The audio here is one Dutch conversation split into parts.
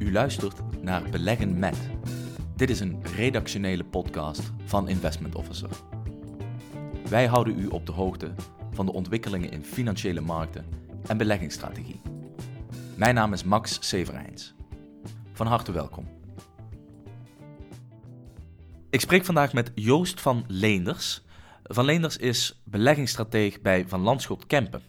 U luistert naar Beleggen met. Dit is een redactionele podcast van Investment Officer. Wij houden u op de hoogte van de ontwikkelingen in financiële markten en beleggingsstrategie. Mijn naam is Max Severijns. Van harte welkom. Ik spreek vandaag met Joost van Leenders. Van Leenders is beleggingsstratege bij Van Landschot Kempen.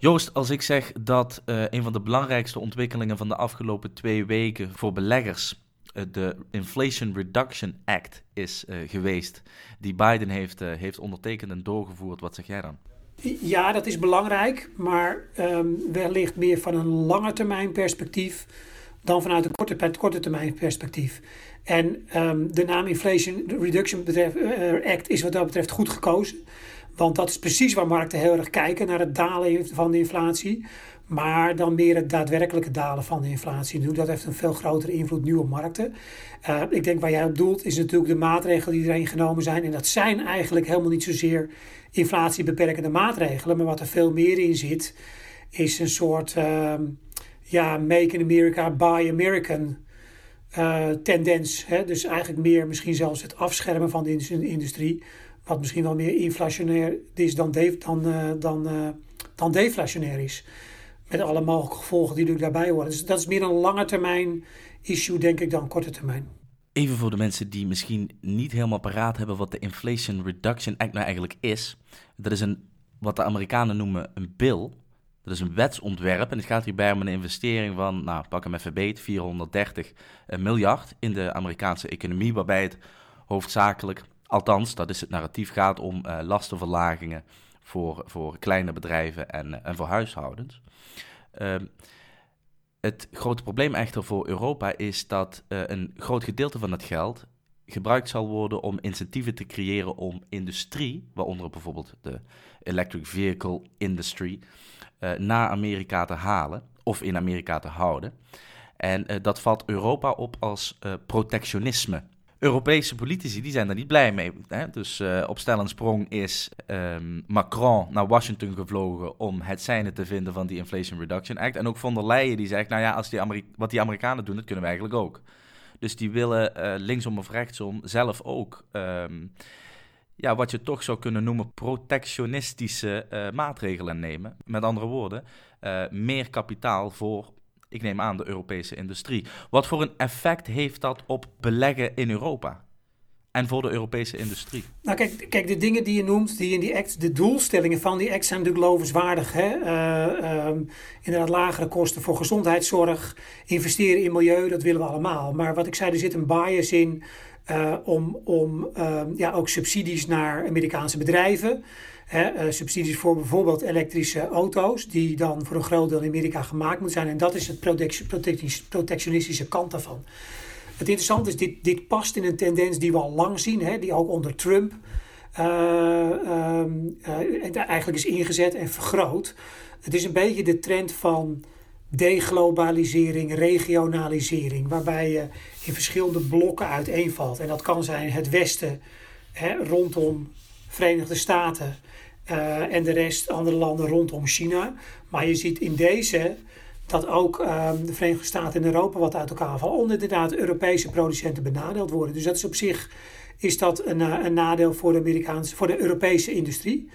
Joost, als ik zeg dat uh, een van de belangrijkste ontwikkelingen van de afgelopen twee weken voor beleggers uh, de Inflation Reduction Act is uh, geweest, die Biden heeft, heeft ondertekend en doorgevoerd, wat zeg jij dan? Ja, dat is belangrijk, maar um, wellicht meer van een lange termijn perspectief dan vanuit een korte, korte termijn perspectief. En um, de naam Inflation Reduction Act is wat dat betreft goed gekozen. Want dat is precies waar markten heel erg kijken naar het dalen van de inflatie. Maar dan meer het daadwerkelijke dalen van de inflatie. Dat heeft een veel grotere invloed nu op markten. Uh, ik denk waar jij op doelt is natuurlijk de maatregelen die erin genomen zijn. En dat zijn eigenlijk helemaal niet zozeer inflatiebeperkende maatregelen. Maar wat er veel meer in zit, is een soort uh, ja, Make in America, Buy American uh, tendens. Hè? Dus eigenlijk meer misschien zelfs het afschermen van de industrie wat misschien wel meer inflationair is dan, dan, uh, dan, uh, dan deflationair is. Met alle mogelijke gevolgen die natuurlijk daarbij horen. Dus dat is meer een lange termijn issue, denk ik, dan korte termijn. Even voor de mensen die misschien niet helemaal paraat hebben wat de Inflation Reduction Act nou eigenlijk is. Dat is een, wat de Amerikanen noemen een bill. Dat is een wetsontwerp en het gaat hierbij om een investering van, nou pak hem even beet, 430 eh, miljard in de Amerikaanse economie. Waarbij het hoofdzakelijk Althans, dat is het narratief, gaat om uh, lastenverlagingen voor, voor kleine bedrijven en, uh, en voor huishoudens. Uh, het grote probleem echter voor Europa is dat uh, een groot gedeelte van het geld gebruikt zal worden om incentieven te creëren om industrie, waaronder bijvoorbeeld de electric vehicle industry, naar Amerika te halen of in Amerika te houden. En dat valt Europa op als protectionisme. Europese politici die zijn daar niet blij mee. Hè? Dus uh, op stel en sprong is um, Macron naar Washington gevlogen om het zijne te vinden van die Inflation Reduction Act. En ook von der Leyen die zegt, nou ja, als die Ameri wat die Amerikanen doen, dat kunnen we eigenlijk ook. Dus die willen uh, linksom of rechtsom zelf ook, um, ja, wat je toch zou kunnen noemen, protectionistische uh, maatregelen nemen. Met andere woorden, meer kapitaal voor ik neem aan de Europese industrie. Wat voor een effect heeft dat op beleggen in Europa? En voor de Europese industrie? Nou, kijk, kijk, de dingen die je noemt, die in die act, de doelstellingen van die act zijn natuurlijk lovenswaardig. Hè? Uh, um, inderdaad, lagere kosten voor gezondheidszorg, investeren in milieu, dat willen we allemaal. Maar wat ik zei, er zit een bias in uh, om, om uh, ja, ook subsidies naar Amerikaanse bedrijven. Uh, subsidies voor bijvoorbeeld elektrische auto's, die dan voor een groot deel in Amerika gemaakt moeten zijn. En dat is het protectionistische kant daarvan. Het interessante is, dit, dit past in een tendens die we al lang zien, die ook onder Trump uh, uh, eigenlijk is ingezet en vergroot. Het is een beetje de trend van deglobalisering, regionalisering, waarbij je in verschillende blokken uiteenvalt. En dat kan zijn het Westen hè, rondom Verenigde Staten uh, en de rest andere landen rondom China. Maar je ziet in deze dat ook uh, de Verenigde Staten en Europa wat uit elkaar vallen. Omdat inderdaad Europese producenten benadeeld worden. Dus dat is op zich is dat een, eh, een nadeel voor de, Amerikaanse, voor de Europese industrie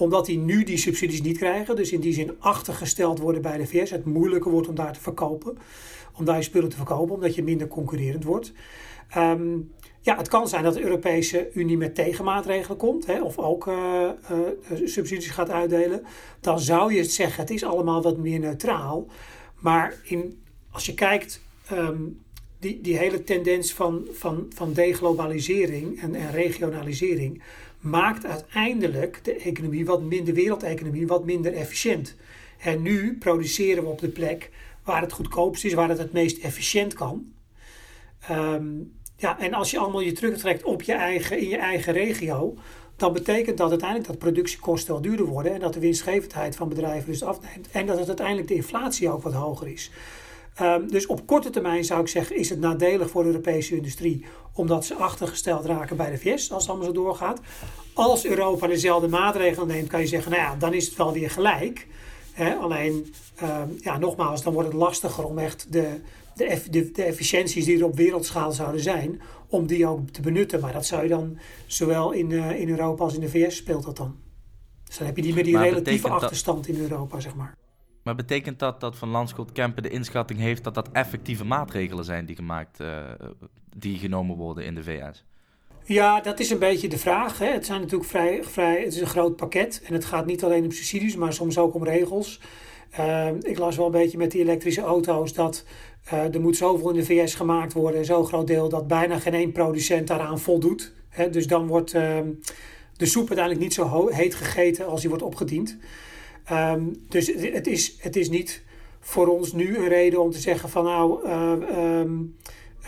omdat die nu die subsidies niet krijgen. Dus in die zin achtergesteld worden bij de VS. Het moeilijker wordt om daar te verkopen. Om daar je spullen te verkopen. Omdat je minder concurrerend wordt. Um, ja, het kan zijn dat de Europese Unie met tegenmaatregelen komt. Hè, of ook uh, uh, subsidies gaat uitdelen. Dan zou je zeggen, het is allemaal wat meer neutraal. Maar in, als je kijkt... Um, die, die hele tendens van, van, van deglobalisering en, en regionalisering maakt uiteindelijk de economie wat minder, de wereldeconomie wat minder efficiënt. En nu produceren we op de plek waar het goedkoopst is, waar het het meest efficiënt kan. Um, ja, en als je allemaal je terugtrekt op je eigen, in je eigen regio, dan betekent dat uiteindelijk dat productiekosten wel duurder worden en dat de winstgevendheid van bedrijven dus afneemt. En dat het uiteindelijk de inflatie ook wat hoger is. Um, dus op korte termijn zou ik zeggen, is het nadelig voor de Europese industrie, omdat ze achtergesteld raken bij de VS, als het allemaal zo doorgaat. Als Europa dezelfde maatregelen neemt, kan je zeggen, nou ja, dan is het wel weer gelijk. alleen, um, ja, nogmaals, dan wordt het lastiger om echt de, de, de, de, efficiënties die er op wereldschaal zouden zijn, om die ook te benutten. Maar dat zou je dan zowel in, uh, in Europa als in de VS speelt dat dan. Dus dan heb je die met die relatieve achterstand in Europa, zeg maar. Maar betekent dat dat Van Landschot Kempen de inschatting heeft dat dat effectieve maatregelen zijn die gemaakt, uh, die genomen worden in de VS? Ja, dat is een beetje de vraag. Hè. Het zijn natuurlijk vrij, vrij, het is een groot pakket en het gaat niet alleen om subsidies, maar soms ook om regels. Uh, ik las wel een beetje met die elektrische auto's dat uh, er moet zoveel in de VS gemaakt worden, zo'n groot deel dat bijna geen één producent daaraan voldoet. Hè. Dus dan wordt uh, de soep uiteindelijk niet zo heet gegeten als die wordt opgediend. Ehm, dus het is, het is niet voor ons nu een reden om te zeggen van nou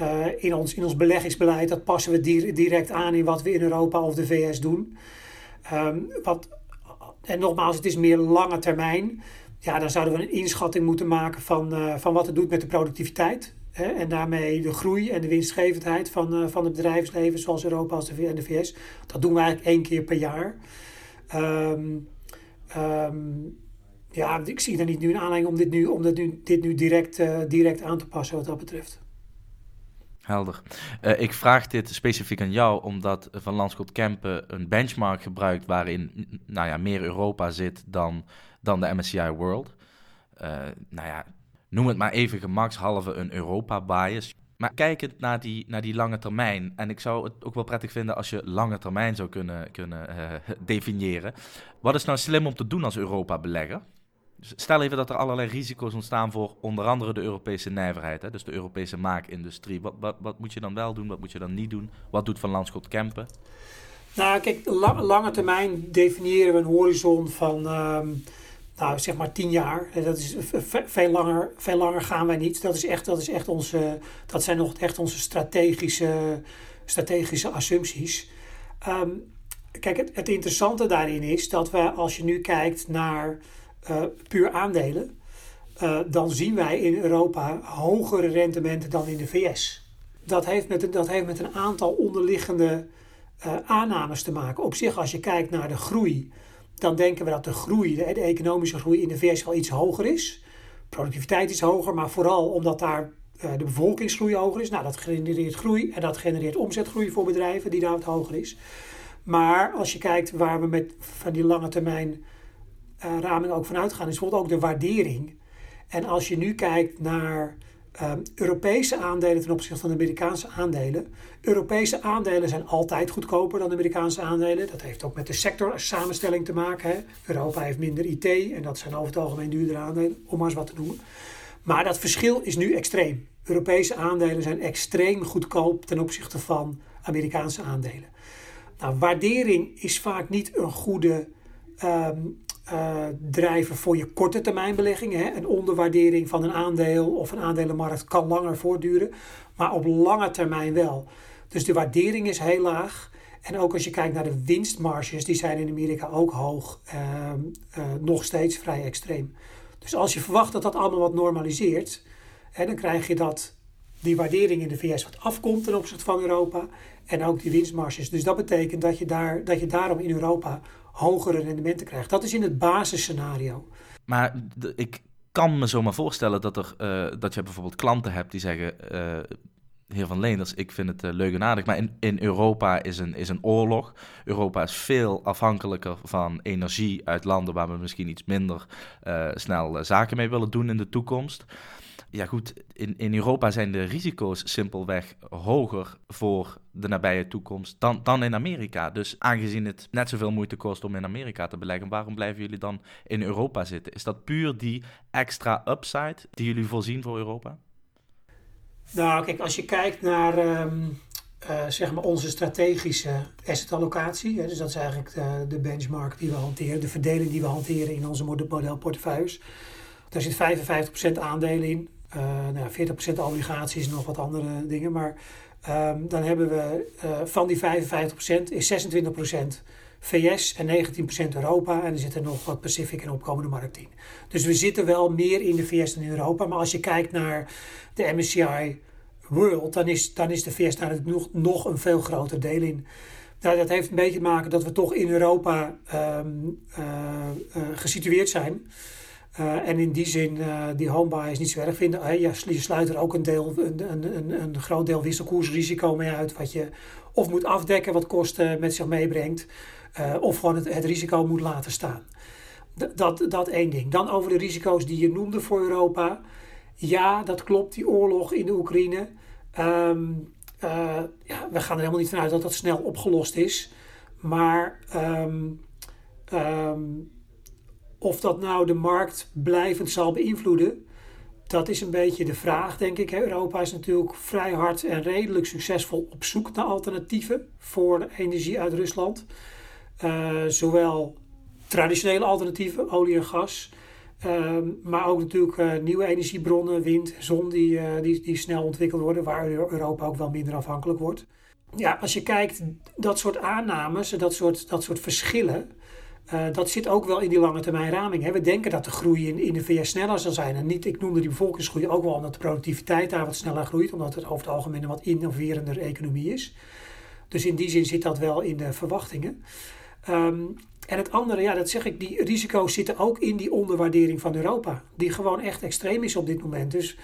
uh, in, ons, in ons beleggingsbeleid dat passen we direct aan in wat we in Europa of de VS doen. Wat, en nogmaals, het is meer lange termijn. Ja, dan zouden we een inschatting moeten maken van, uh, van wat het doet met de productiviteit. Hè, en daarmee de groei en de winstgevendheid van, van het bedrijfsleven, zoals Europa als de, VS. Dat doen we eigenlijk één keer per jaar. Um, Um, ja, ik zie er niet nu een aanleiding om dit nu, om nu, dit nu direct, uh, direct aan te passen wat dat betreft. Helder. Ik vraag dit specifiek aan jou, omdat Van Landschot Kempen een benchmark gebruikt waarin nou ja, meer Europa zit dan, dan de MSCI World. Uh, nou ja, noem het maar even gemakshalve een Europa-bias. Maar kijkend naar die, naar die lange termijn, en ik zou het ook wel prettig vinden als je lange termijn zou kunnen, kunnen uh, definiëren. Wat is nou slim om te doen als Europa-belegger? Stel even dat er allerlei risico's ontstaan voor onder andere de Europese nijverheid, hè, dus de Europese maakindustrie. Wat, wat, wat moet je dan wel doen, wat moet je dan niet doen? Wat doet Van Landschot Kempen? Nou, kijk, lange termijn definiëren we een horizon van. Uh, nou, zeg maar tien jaar. Dat is veel langer, veel langer gaan wij niet. Dat, is echt, dat, is echt onze, dat zijn nog echt onze strategische, strategische assumpties. Um, kijk, het, interessante daarin is dat we, als je nu kijkt naar uh, puur aandelen, uh, dan zien wij in Europa hogere rendementen dan in de VS. Dat heeft met, dat heeft met een aantal onderliggende uh, aannames te maken. Op zich, als je kijkt naar de groei dan denken we dat de groei, de, economische groei in de VS wel iets hoger is. Productiviteit is hoger, maar vooral omdat daar uh, de bevolkingsgroei hoger is. Nou, dat genereert groei en dat genereert omzetgroei voor bedrijven die daar wat hoger is. Maar als je kijkt waar we met van die lange termijn uh, raming ook vanuit gaan, is bijvoorbeeld ook de waardering. En als je nu kijkt naar uh, Europese aandelen ten opzichte van Amerikaanse aandelen. Europese aandelen zijn altijd goedkoper dan Amerikaanse aandelen. Dat heeft ook met de sectorsamenstelling te maken. Hè. Europa heeft minder IT en dat zijn over het algemeen duurdere aandelen, om maar eens wat te noemen. Maar dat verschil is nu extreem. Europese aandelen zijn extreem goedkoop ten opzichte van Amerikaanse aandelen. Nou, waardering is vaak niet een goede um, drijven voor je korte termijn beleggingen. Hè. Een onderwaardering van een aandeel of een aandelenmarkt kan langer voortduren, maar op lange termijn wel. Dus de waardering is heel laag. En ook als je kijkt naar de winstmarges, die zijn in Amerika ook hoog, uh, uh, nog steeds vrij extreem. Dus als je verwacht dat dat allemaal wat normaliseert, hè, dan krijg je dat die waardering in de VS wat afkomt ten opzichte van Europa en ook die winstmarges. Dus dat betekent dat je, daar, dat je daarom in Europa hogere rendementen krijgt. Dat is in het basisscenario. Maar ik kan me zomaar voorstellen dat, er, uh, dat je bijvoorbeeld klanten hebt die zeggen... Uh, heer Van Leenders, ik vind het uh, leugenaardig, maar in, in Europa is een, is een oorlog. Europa is veel afhankelijker van energie uit landen waar we misschien iets minder snel zaken mee willen doen in de toekomst ja goed, in, in Europa zijn de risico's simpelweg hoger voor de nabije toekomst dan, dan in Amerika. Dus aangezien het net zoveel moeite kost om in Amerika te beleggen, waarom blijven jullie dan in Europa zitten? Is dat puur die extra upside die jullie voorzien voor Europa? Nou, kijk, als je kijkt naar um, uh, zeg maar onze strategische assetallocatie, dus dat is eigenlijk de, de, benchmark die we hanteren, de verdeling die we hanteren in onze modelportefeuilles. Daar zit 55% aandelen in, uh, nou, 40% obligaties, nog wat andere dingen. Maar um, dan hebben we uh, van die 55% is 26% VS en 19% Europa. En er zitten nog wat Pacific en opkomende markten in. Dus we zitten wel meer in de VS dan in Europa. Maar als je kijkt naar de MSCI World, dan is, dan is de VS daar nog, nog een veel groter deel in. Nou, dat heeft een beetje te maken dat we toch in Europa um, gesitueerd zijn. Uh, en in die zin, uh, die homebuyers niet zo erg vinden. Uh, je, je sluit er ook een, deel, een, een, een groot deel wisselkoersrisico mee uit. Wat je of moet afdekken, wat kosten met zich meebrengt. of gewoon het, risico moet laten staan. Dat, dat één ding. Dan over de risico's die je noemde voor Europa. Ja, dat klopt, die oorlog in de Oekraïne. Um, ja, we gaan er helemaal niet vanuit dat dat snel opgelost is. Maar um, um, of dat nou de markt blijvend zal beïnvloeden, dat is een beetje de vraag, denk ik. Europa is natuurlijk vrij hard en redelijk succesvol op zoek naar alternatieven voor energie uit Rusland. Uh, zowel traditionele alternatieven, olie en gas, uh, maar ook natuurlijk uh, nieuwe energiebronnen, wind, zon, die, die, die snel ontwikkeld worden, waar Europa ook wel minder afhankelijk wordt. Ja, als je kijkt, dat soort aannames, dat soort, dat soort verschillen, uh, dat zit ook wel in die lange termijn raming. Hè. We denken dat de groei in, in de VS sneller zal zijn. En niet, ik noemde die bevolkingsgroei ook wel omdat de productiviteit daar wat sneller groeit. Omdat het over het algemeen een wat innoverender economie is. Dus in die zin zit dat wel in de verwachtingen. Um, en het andere, ja, dat zeg ik, die risico's zitten ook in die onderwaardering van Europa. Die gewoon echt extreem is op dit moment. Dus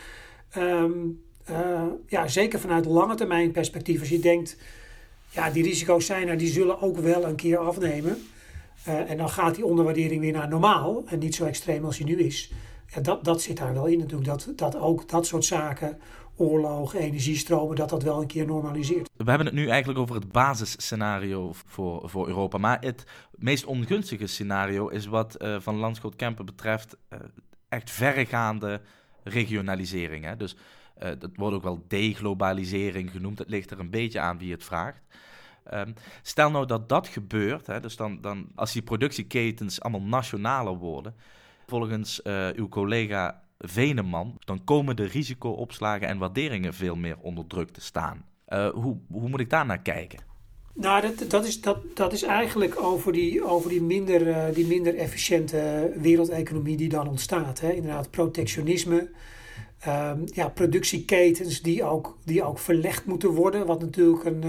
um, uh, ja, zeker vanuit lange termijn perspectief. Als je denkt, ja, die risico's zijn er, die zullen ook wel een keer afnemen. Uh, en dan gaat die onderwaardering weer naar normaal en niet zo extreem als die nu is. Dat, dat zit daar wel in natuurlijk. Dat, dat ook dat soort zaken, oorlogen, energiestromen, dat dat wel een keer normaliseert. We hebben het nu eigenlijk over het basisscenario voor, voor Europa. Maar het meest ongunstige scenario is wat uh, van Landschot Kempen betreft uh, echt verregaande regionalisering. Hè? Dus dat wordt ook wel deglobalisering genoemd. Het ligt er een beetje aan wie het vraagt. Um, stel nou dat dat gebeurt, hè, dus dan, dan als die productieketens allemaal nationaler worden, volgens uh, uw collega Veneman, dan komen de risicoopslagen en waarderingen veel meer onder druk te staan. Uh, hoe, hoe moet ik daar naar kijken? Nou, dat, dat, is, dat, dat is eigenlijk over die, over die, minder, uh, die minder efficiënte wereldeconomie die dan ontstaat. Hè. Inderdaad, protectionisme. Um, ja, productieketens die ook, die ook verlegd moeten worden, wat natuurlijk een,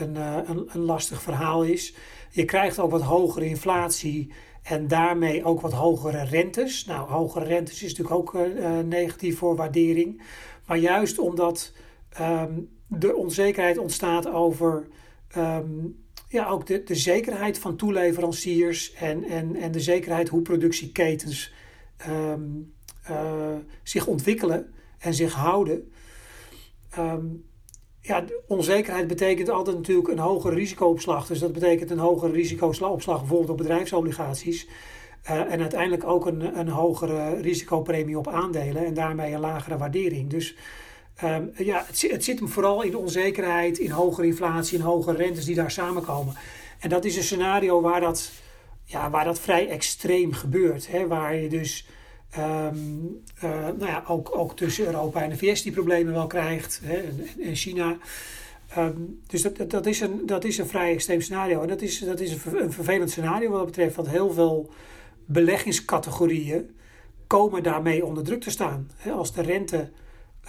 een, uh, een, een, lastig verhaal is. Je krijgt ook wat hogere inflatie en daarmee ook wat hogere rentes. Nou, hogere rentes is natuurlijk ook uh, negatief voor waardering. Maar juist omdat um, de onzekerheid ontstaat over um, ja, ook de, de zekerheid van toeleveranciers en, en, en de zekerheid hoe productieketens uh, zich ontwikkelen en zich houden. Ja, onzekerheid betekent altijd natuurlijk een hogere risicoopslag. Dus dat betekent een hogere risicoopslag bijvoorbeeld op bedrijfsobligaties. Uh, en uiteindelijk ook een, een hogere risicopremie op aandelen en daarmee een lagere waardering. Dus um, ja, het, het, zit hem vooral in onzekerheid, in hogere inflatie, in hogere rentes die daar samenkomen. En dat is een scenario waar dat, ja, waar dat vrij extreem gebeurt. Hè, waar je dus Um, uh, nou ja, ook, ook tussen Europa en de VS die problemen wel krijgt. Hè, en, China. Um, dus dat, dat, is een, dat is een vrij extreem scenario. En dat is, dat is een, vervelend scenario wat dat betreft. Want heel veel beleggingscategorieën komen daarmee onder druk te staan. Als de rente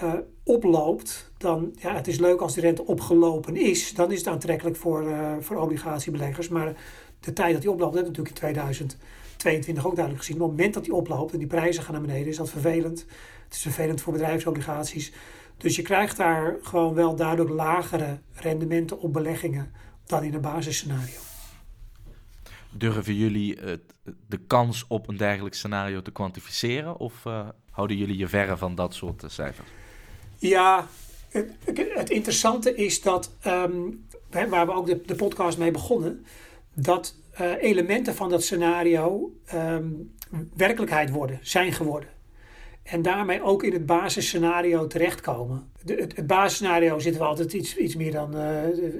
uh, oploopt, dan ja, het is leuk als de rente opgelopen is. Dan is het aantrekkelijk voor, uh, voor obligatiebeleggers. Maar de tijd dat die oploopt, we natuurlijk in 2000 22 ook duidelijk gezien. Op het moment dat die oploopt en die prijzen gaan naar beneden, is dat vervelend. Het is vervelend voor bedrijfsobligaties. Dus je krijgt daar gewoon wel daardoor lagere rendementen op beleggingen dan in een basisscenario. Durven jullie de kans op een dergelijk scenario te kwantificeren? Of uh, houden jullie je verre van dat soort cijfers? Ja, het, het interessante is dat, um, waar we ook de, de podcast mee begonnen, dat uh, elementen van dat scenario um, werkelijkheid worden, zijn geworden. En daarmee ook in het basisscenario terechtkomen. De, het, basisscenario zitten we altijd iets, iets meer dan. Uh,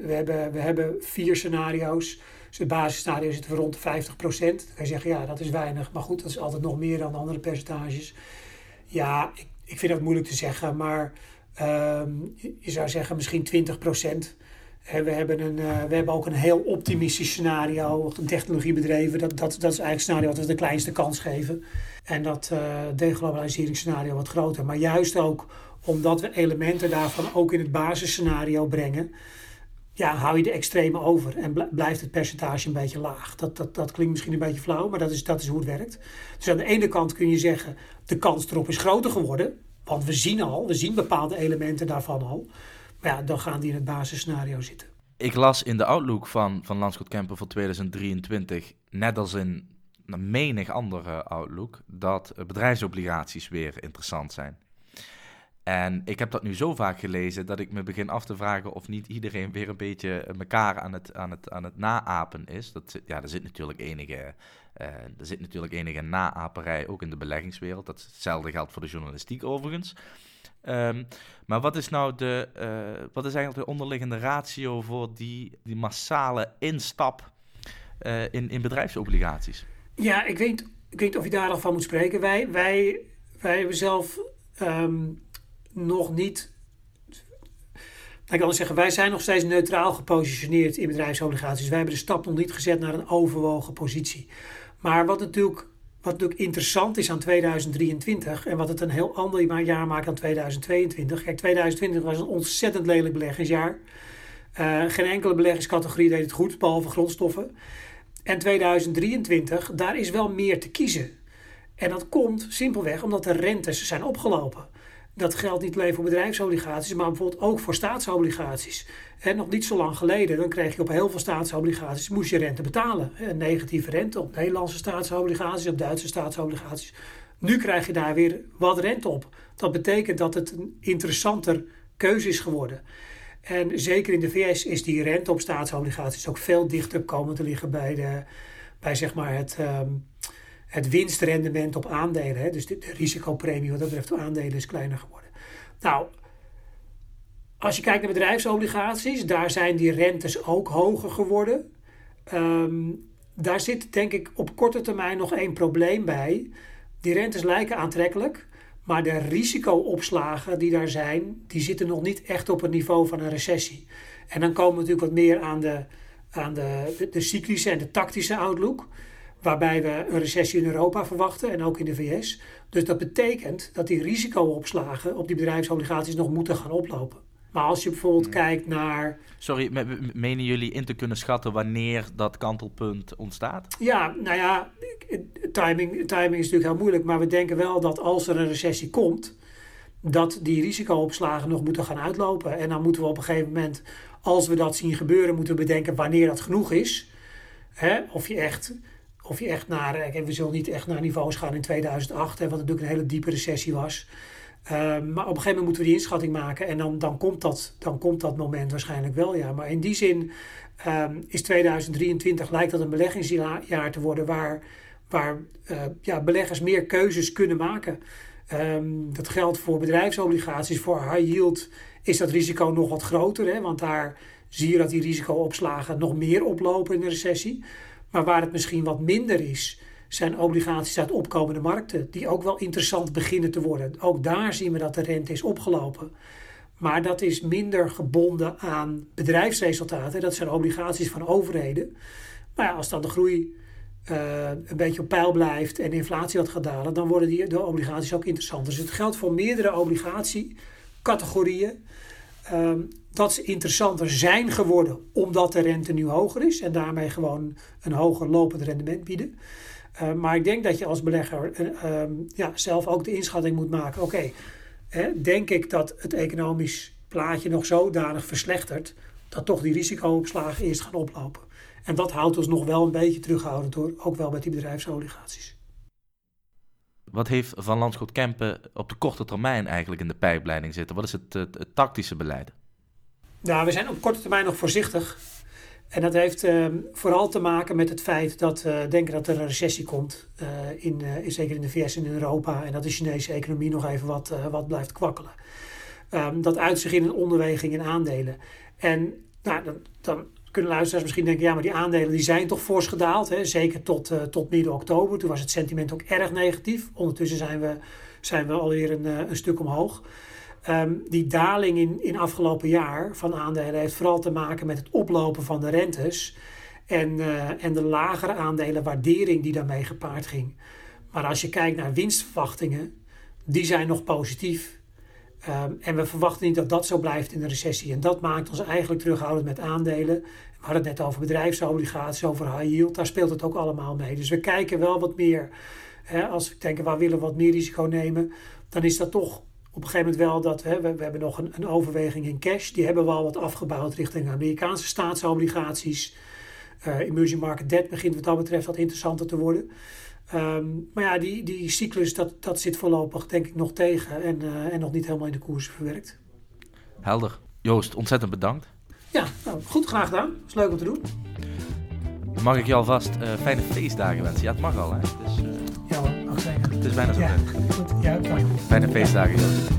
we, hebben, we hebben vier scenario's. Dus het basisscenario zitten we rond de 50 procent. Dan kan zeggen, ja, dat is weinig. Maar goed, dat is altijd nog meer dan andere percentages. Ja, ik, ik vind dat moeilijk te zeggen. Maar um, je zou zeggen misschien 20 procent. We hebben, een, uh, we hebben ook een heel optimistisch scenario, een technologiebedrijven. Dat, dat, dat is eigenlijk het scenario dat we de kleinste kans geven. En dat uh, deglobaliseringsscenario wat groter. Maar juist ook omdat we elementen daarvan ook in het basisscenario brengen. ja, hou je de extreme over en blijft het percentage een beetje laag. Dat, dat, dat klinkt misschien een beetje flauw, maar dat is, dat is hoe het werkt. Dus aan de ene kant kun je zeggen, de kans erop is groter geworden. Want we zien al, we zien bepaalde elementen daarvan al. Ja, dan gaan die in het basisscenario zitten. Ik las in de outlook van, van Landschot Kempen voor 2023, net als in menig andere outlook, dat bedrijfsobligaties weer interessant zijn. En ik heb dat nu zo vaak gelezen dat ik me begin af te vragen of niet iedereen weer een beetje elkaar aan het, aan het, aan het naapen is. Dat, ja, er zit natuurlijk enige, uh, er zit natuurlijk enige naaperij ook in de beleggingswereld. Dat hetzelfde geldt voor de journalistiek overigens. Um, maar wat is nou de, uh, wat is eigenlijk de onderliggende ratio voor die, die massale instap uh, in, in bedrijfsobligaties? Ja, ik weet, ik weet of je daar nog van moet spreken. Wij, wij, wij hebben zelf um, nog niet. Ik zeggen, wij zijn nog steeds neutraal gepositioneerd in bedrijfsobligaties. Wij hebben de stap nog niet gezet naar een overwogen positie. Maar wat natuurlijk, wat natuurlijk interessant is aan 2023 en wat het een heel ander jaar maakt dan 2022. Kijk, 2020 was een ontzettend lelijk beleggingsjaar. Uh, geen enkele beleggingscategorie deed het goed, behalve grondstoffen. En 2023, daar is wel meer te kiezen. En dat komt simpelweg omdat de rentes zijn opgelopen. Dat geldt niet alleen voor bedrijfsobligaties, maar bijvoorbeeld ook voor staatsobligaties. En nog niet zo lang geleden, dan kreeg je op heel veel staatsobligaties, moest je rente betalen. Een negatieve rente op Nederlandse staatsobligaties, op Duitse staatsobligaties. Nu krijg je daar weer wat rente op. Dat betekent dat het een interessanter keuze is geworden. En zeker in de VS is die rente op staatsobligaties ook veel dichter komen te liggen bij, de, bij zeg maar het, um, het winstrendement op aandelen. Hè. Dus de, risicopremie wat dat betreft op aandelen is kleiner geworden. Nou, als je kijkt naar bedrijfsobligaties, daar zijn die rentes ook hoger geworden. Um, daar zit denk ik op korte termijn nog één probleem bij. Die rentes lijken aantrekkelijk, maar de risicoopslagen die daar zijn, die zitten nog niet echt op het niveau van een recessie. En dan komen we natuurlijk wat meer aan de, aan de, de, de cyclische en de tactische outlook waarbij we een recessie in Europa verwachten en ook in de VS. Dus dat betekent dat die risicoopslagen op die bedrijfsobligaties nog moeten gaan oplopen. Maar als je bijvoorbeeld hmm. kijkt naar. Sorry, menen jullie in te kunnen schatten wanneer dat kantelpunt ontstaat? Ja, nou ja, timing, timing is natuurlijk heel moeilijk. Maar we denken wel dat als er een recessie komt, dat die risicoopslagen nog moeten gaan uitlopen. En dan moeten we op een gegeven moment, als we dat zien gebeuren, moeten we bedenken wanneer dat genoeg is. Hè? Of je echt of je echt naar, eh, we zullen niet echt naar niveaus gaan in 2008, hè, wat natuurlijk een hele diepe recessie was. Ehm, maar op een gegeven moment moeten we die inschatting maken en dan, dan, komt, dat, dan komt dat moment waarschijnlijk wel. Ja. Maar in die zin um, is 2023 lijkt dat een beleggingsjaar te worden waar, waar uh, ja, beleggers meer keuzes kunnen maken. Um, dat geldt voor bedrijfsobligaties, voor high yield is dat risico nog wat groter, hè, want daar zie je dat die risicoopslagen nog meer oplopen in de recessie. Maar waar het misschien wat minder is, zijn obligaties uit opkomende markten, die ook wel interessant beginnen te worden. Ook daar zien we dat de rente is opgelopen. Maar dat is minder gebonden aan bedrijfsresultaten. Dat zijn obligaties van overheden. Maar ja, als dan de groei uh, een beetje op peil blijft en de inflatie wat gaat dalen, dan worden die, de obligaties ook interessant. Dus het geldt voor meerdere obligatiecategorieën. Um, dat ze interessanter zijn geworden omdat de rente nu hoger is en daarmee gewoon een hoger lopend rendement bieden. Uh, maar ik denk dat je als belegger uh, um, ja, zelf ook de inschatting moet maken. Oké, denk ik dat het economisch plaatje nog zodanig verslechtert dat toch die risicoopslagen eerst gaan oplopen. En dat houdt ons nog wel een beetje terughoudend hoor, ook wel met die bedrijfsobligaties. Wat heeft Van Landschot Kempen op de korte termijn eigenlijk in de pijpleiding zitten? Wat is het, het tactische beleid? Nou, we zijn op korte termijn nog voorzichtig. En dat heeft uh, vooral te maken met het feit dat we denken dat er een recessie komt. Uh, in, uh, zeker in de VS en in Europa. En dat de Chinese economie nog even wat, wat blijft kwakkelen. Um, dat uit zich in een onderweging in aandelen. En nou, dan, dan, kunnen luisteraars misschien denken... ja, maar die aandelen die zijn toch fors gedaald. Hè? Zeker tot, tot midden oktober. Toen was het sentiment ook erg negatief. Ondertussen zijn we, zijn we alweer een, een stuk omhoog. Um, die daling in, in afgelopen jaar van aandelen heeft vooral te maken met het oplopen van de rentes en, uh, en de lagere aandelenwaardering die daarmee gepaard ging. Maar als je kijkt naar winstverwachtingen, die zijn nog positief. Ehm, en we verwachten niet dat dat zo blijft in de recessie. En dat maakt ons eigenlijk terughoudend met aandelen. We hadden het net over bedrijfsobligaties, over high yield. Daar speelt het ook allemaal mee. Dus we kijken wel wat meer. Als we denken, waar willen we wat meer risico nemen? Dan is dat toch op een gegeven moment wel dat hè, we, we hebben nog een, een, overweging in cash. Die hebben we al wat afgebouwd richting Amerikaanse staatsobligaties. Uh, emerging market debt begint wat dat betreft wat interessanter te worden. Um, maar ja, die, die cyclus, dat, dat zit voorlopig denk ik nog tegen en, uh, en nog niet helemaal in de koers verwerkt. Helder. Joost, ontzettend bedankt. Ja, nou, goed, graag gedaan. Was leuk om te doen. Mag ik je alvast uh, fijne feestdagen wensen? Ja, het mag al, hè? Dus. Het is bijna zo. Ja, goed. Ja. Fijne feestdagen, Joost.